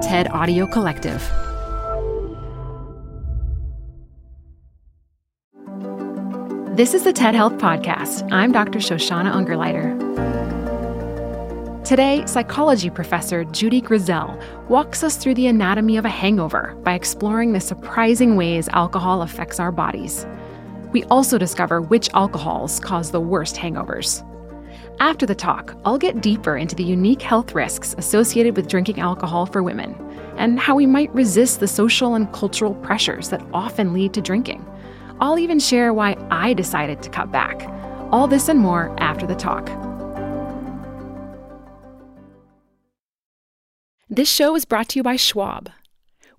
TED Audio Collective. This is the TED Health Podcast. I'm Dr. Shoshana Ungerleider. Today, psychology professor Judy Grisel walks us through the anatomy of a hangover by exploring the surprising ways alcohol affects our bodies. We also discover which alcohols cause the worst hangovers. After the talk, I'll get deeper into the unique health risks associated with drinking alcohol for women and how we might resist the social and cultural pressures that often lead to drinking. I'll even share why I decided to cut back. All this and more after the talk. This show is brought to you by Schwab.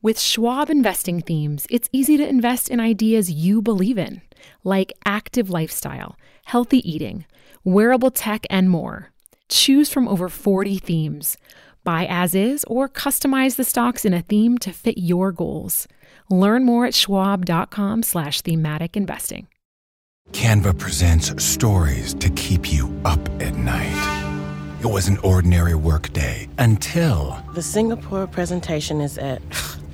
With Schwab investing themes, it's easy to invest in ideas you believe in, like active lifestyle, healthy eating, wearable tech, and more. Choose from over 40 themes. Buy as is or customize the stocks in a theme to fit your goals. Learn more at schwab.com slash thematic investing. Canva presents stories to keep you up at night. It was an ordinary workday until The Singapore presentation is at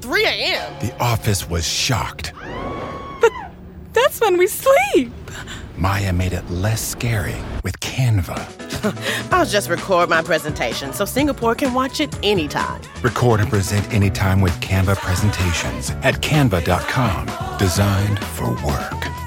3 a.m. the office was shocked. But That's when we sleep. Maya made it less scary with Canva. I'll just record my presentation so Singapore can watch it anytime. Record and present anytime with Canva presentations at canva.com. Designed for work.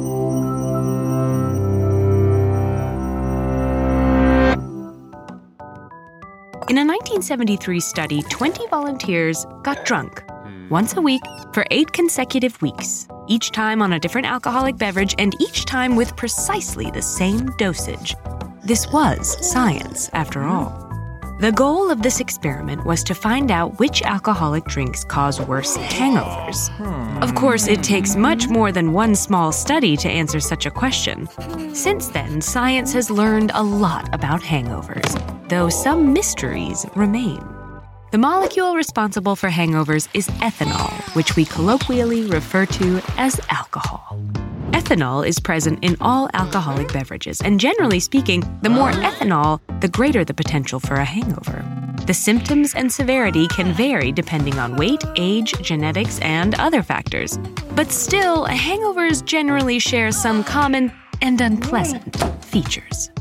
In a 1973 study, 20 volunteers got drunk once a week for eight consecutive weeks, each time on a different alcoholic beverage and each time with precisely the same dosage. This was science, after all. The goal of this experiment was to find out which alcoholic drinks cause worse hangovers. Of course, it takes much more than one small study to answer such a question. Since then, science has learned a lot about hangovers, though some mysteries remain. The molecule responsible for hangovers is ethanol, which we colloquially refer to as alcohol. Ethanol is present in all alcoholic beverages, and generally speaking, the more ethanol, the greater the potential for a hangover. The symptoms and severity can vary depending on weight, age, genetics, and other factors. But still, hangovers generally share some common and unpleasant features.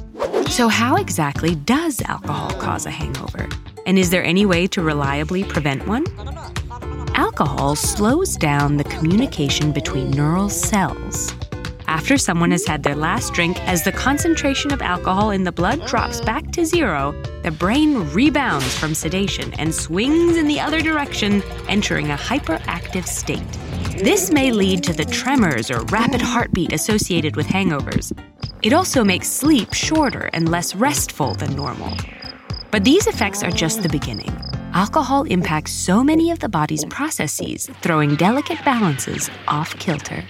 So, how exactly does alcohol cause a hangover? And is there any way to reliably prevent one? Alcohol slows down the communication between neural cells. After someone has had their last drink, as the concentration of alcohol in the blood drops back to zero, the brain rebounds from sedation and swings in the other direction, entering a hyperactive state. This may lead to the tremors or rapid heartbeat associated with hangovers. It also makes sleep shorter and less restful than normal. But these effects are just the beginning. Alcohol impacts so many of the body's processes, throwing delicate balances off kilter.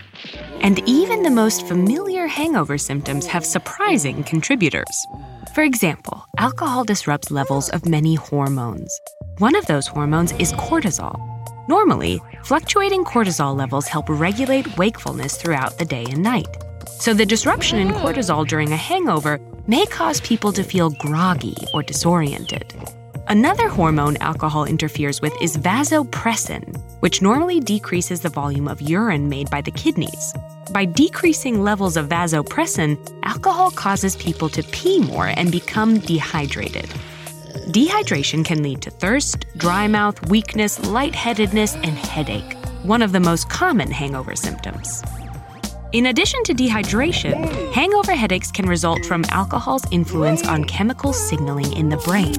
And even the most familiar hangover symptoms have surprising contributors. For example, alcohol disrupts levels of many hormones. One of those hormones is cortisol. Normally, fluctuating cortisol levels help regulate wakefulness throughout the day and night. So, the disruption in cortisol during a hangover may cause people to feel groggy or disoriented. Another hormone alcohol interferes with is vasopressin, which normally decreases the volume of urine made by the kidneys. By decreasing levels of vasopressin, alcohol causes people to pee more and become dehydrated. Dehydration can lead to thirst, dry mouth, weakness, lightheadedness, and headache, one of the most common hangover symptoms. In addition to dehydration, hangover headaches can result from alcohol's influence on chemical signaling in the brain,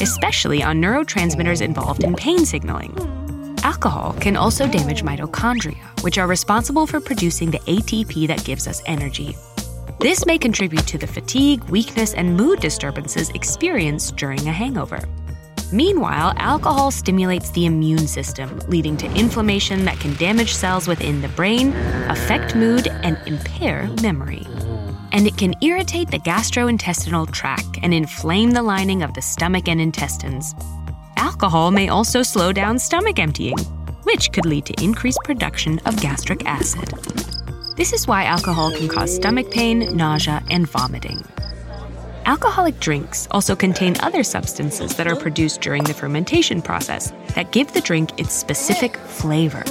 especially on neurotransmitters involved in pain signaling. Alcohol can also damage mitochondria, which are responsible for producing the ATP that gives us energy. This may contribute to the fatigue, weakness, and mood disturbances experienced during a hangover. Meanwhile, alcohol stimulates the immune system, leading to inflammation that can damage cells within the brain, affect mood, and impair memory. And it can irritate the gastrointestinal tract and inflame the lining of the stomach and intestines. Alcohol may also slow down stomach emptying, which could lead to increased production of gastric acid. This is why alcohol can cause stomach pain, nausea, and vomiting. Alcoholic drinks also contain other substances that are produced during the fermentation process that give the drink its specific flavor.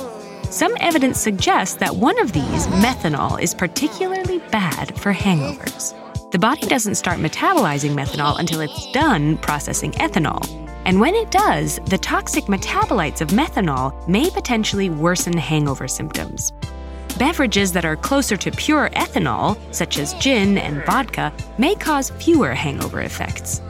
Some evidence suggests that one of these, methanol, is particularly bad for hangovers. The body doesn't start metabolizing methanol until it's done processing ethanol. And when it does, the toxic metabolites of methanol may potentially worsen hangover symptoms. Beverages that are closer to pure ethanol, such as gin and vodka, may cause fewer hangover effects.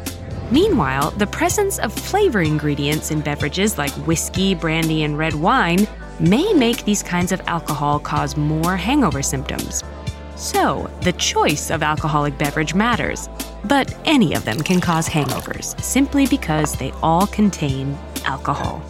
Meanwhile, the presence of flavor ingredients in beverages like whiskey, brandy, and red wine may make these kinds of alcohol cause more hangover symptoms. So, the choice of alcoholic beverage matters, but any of them can cause hangovers simply because they all contain alcohol.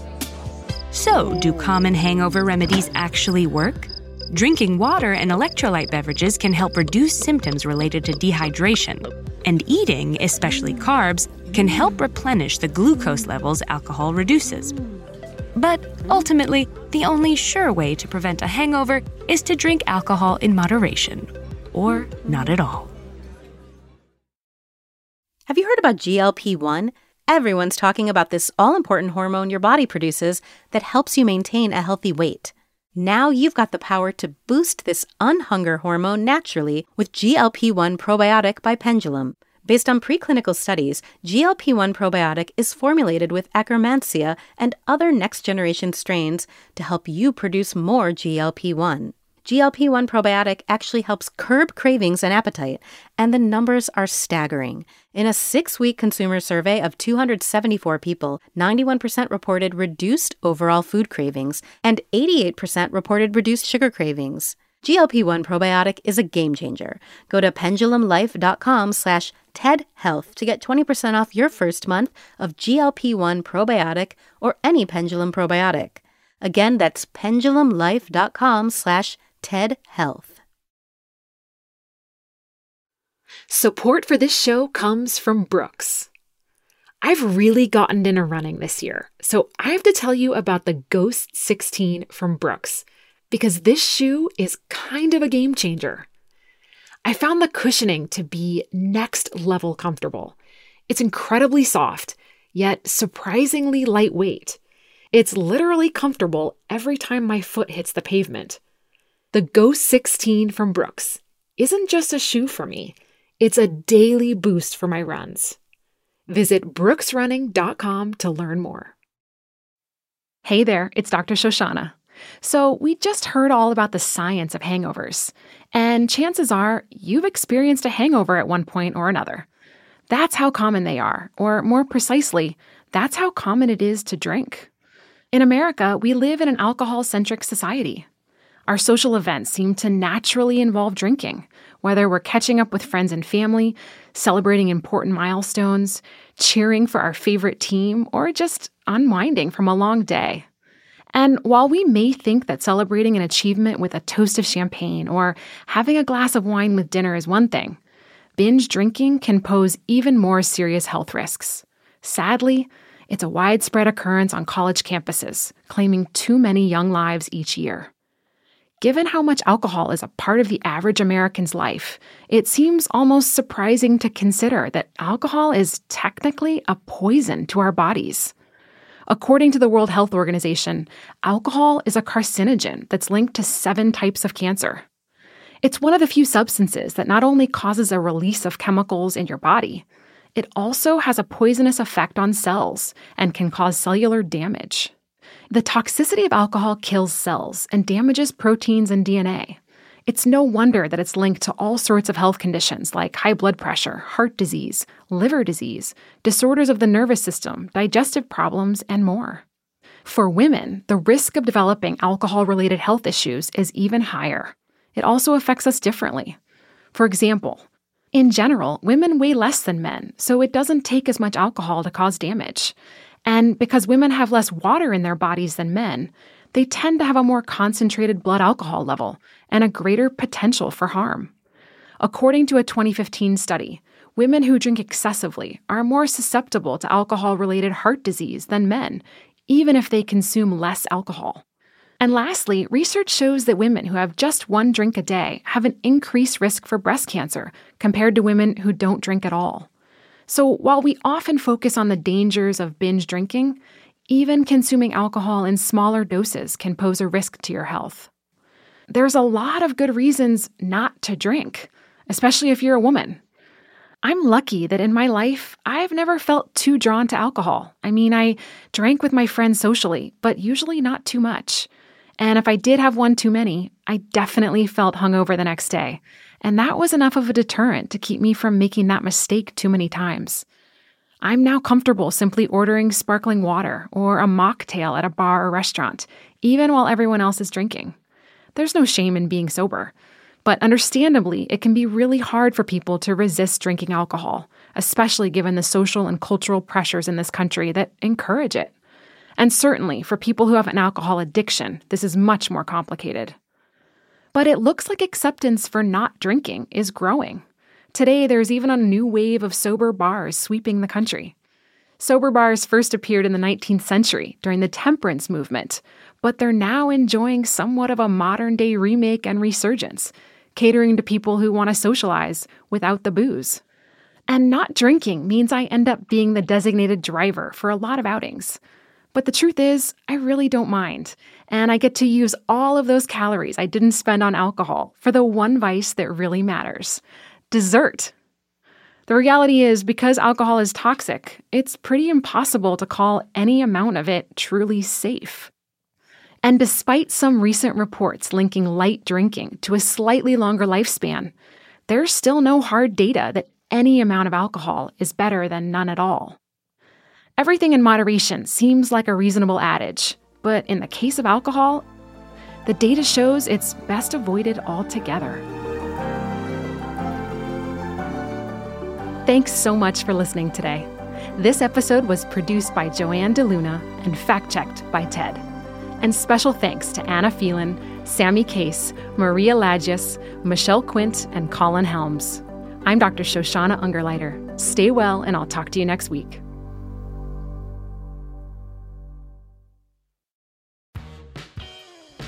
So, do common hangover remedies actually work? Drinking water and electrolyte beverages can help reduce symptoms related to dehydration, and eating, especially carbs, can help replenish the glucose levels alcohol reduces. But ultimately, the only sure way to prevent a hangover is to drink alcohol in moderation, or not at all. Have you heard about GLP 1? Everyone's talking about this all important hormone your body produces that helps you maintain a healthy weight. Now you've got the power to boost this unhunger hormone naturally with GLP 1 Probiotic by Pendulum. Based on preclinical studies, GLP 1 probiotic is formulated with Akkermansia and other next generation strains to help you produce more GLP 1. GLP 1 probiotic actually helps curb cravings and appetite, and the numbers are staggering. In a six week consumer survey of 274 people, 91% reported reduced overall food cravings, and 88% reported reduced sugar cravings. GLP-1 probiotic is a game changer. Go to pendulumlife.com slash tedhealth to get 20% off your first month of GLP-1 probiotic or any Pendulum probiotic. Again, that's pendulumlife.com slash tedhealth. Support for this show comes from Brooks. I've really gotten into running this year, so I have to tell you about the Ghost 16 from Brooks because this shoe is kind of a game changer. I found the cushioning to be next level comfortable. It's incredibly soft, yet surprisingly lightweight. It's literally comfortable every time my foot hits the pavement. The Ghost 16 from Brooks isn't just a shoe for me, it's a daily boost for my runs. Visit brooksrunning.com to learn more. Hey there, it's Dr. Shoshana. So, we just heard all about the science of hangovers, and chances are you've experienced a hangover at one point or another. That's how common they are, or more precisely, that's how common it is to drink. In America, we live in an alcohol centric society. Our social events seem to naturally involve drinking, whether we're catching up with friends and family, celebrating important milestones, cheering for our favorite team, or just unwinding from a long day. And while we may think that celebrating an achievement with a toast of champagne or having a glass of wine with dinner is one thing, binge drinking can pose even more serious health risks. Sadly, it's a widespread occurrence on college campuses, claiming too many young lives each year. Given how much alcohol is a part of the average American's life, it seems almost surprising to consider that alcohol is technically a poison to our bodies. According to the World Health Organization, alcohol is a carcinogen that's linked to seven types of cancer. It's one of the few substances that not only causes a release of chemicals in your body, it also has a poisonous effect on cells and can cause cellular damage. The toxicity of alcohol kills cells and damages proteins and DNA. It's no wonder that it's linked to all sorts of health conditions like high blood pressure, heart disease, liver disease, disorders of the nervous system, digestive problems, and more. For women, the risk of developing alcohol related health issues is even higher. It also affects us differently. For example, in general, women weigh less than men, so it doesn't take as much alcohol to cause damage. And because women have less water in their bodies than men, they tend to have a more concentrated blood alcohol level and a greater potential for harm. According to a 2015 study, women who drink excessively are more susceptible to alcohol related heart disease than men, even if they consume less alcohol. And lastly, research shows that women who have just one drink a day have an increased risk for breast cancer compared to women who don't drink at all. So while we often focus on the dangers of binge drinking, even consuming alcohol in smaller doses can pose a risk to your health. There's a lot of good reasons not to drink, especially if you're a woman. I'm lucky that in my life, I've never felt too drawn to alcohol. I mean, I drank with my friends socially, but usually not too much. And if I did have one too many, I definitely felt hungover the next day. And that was enough of a deterrent to keep me from making that mistake too many times. I'm now comfortable simply ordering sparkling water or a mocktail at a bar or restaurant, even while everyone else is drinking. There's no shame in being sober. But understandably, it can be really hard for people to resist drinking alcohol, especially given the social and cultural pressures in this country that encourage it. And certainly, for people who have an alcohol addiction, this is much more complicated. But it looks like acceptance for not drinking is growing. Today, there's even a new wave of sober bars sweeping the country. Sober bars first appeared in the 19th century during the temperance movement, but they're now enjoying somewhat of a modern day remake and resurgence, catering to people who want to socialize without the booze. And not drinking means I end up being the designated driver for a lot of outings. But the truth is, I really don't mind, and I get to use all of those calories I didn't spend on alcohol for the one vice that really matters dessert. The reality is, because alcohol is toxic, it's pretty impossible to call any amount of it truly safe. And despite some recent reports linking light drinking to a slightly longer lifespan, there's still no hard data that any amount of alcohol is better than none at all. Everything in moderation seems like a reasonable adage, but in the case of alcohol, the data shows it's best avoided altogether. Thanks so much for listening today. This episode was produced by Joanne DeLuna and fact checked by Ted. And special thanks to Anna Phelan, Sammy Case, Maria Lagias, Michelle Quint, and Colin Helms. I'm Dr. Shoshana Ungerleider. Stay well, and I'll talk to you next week.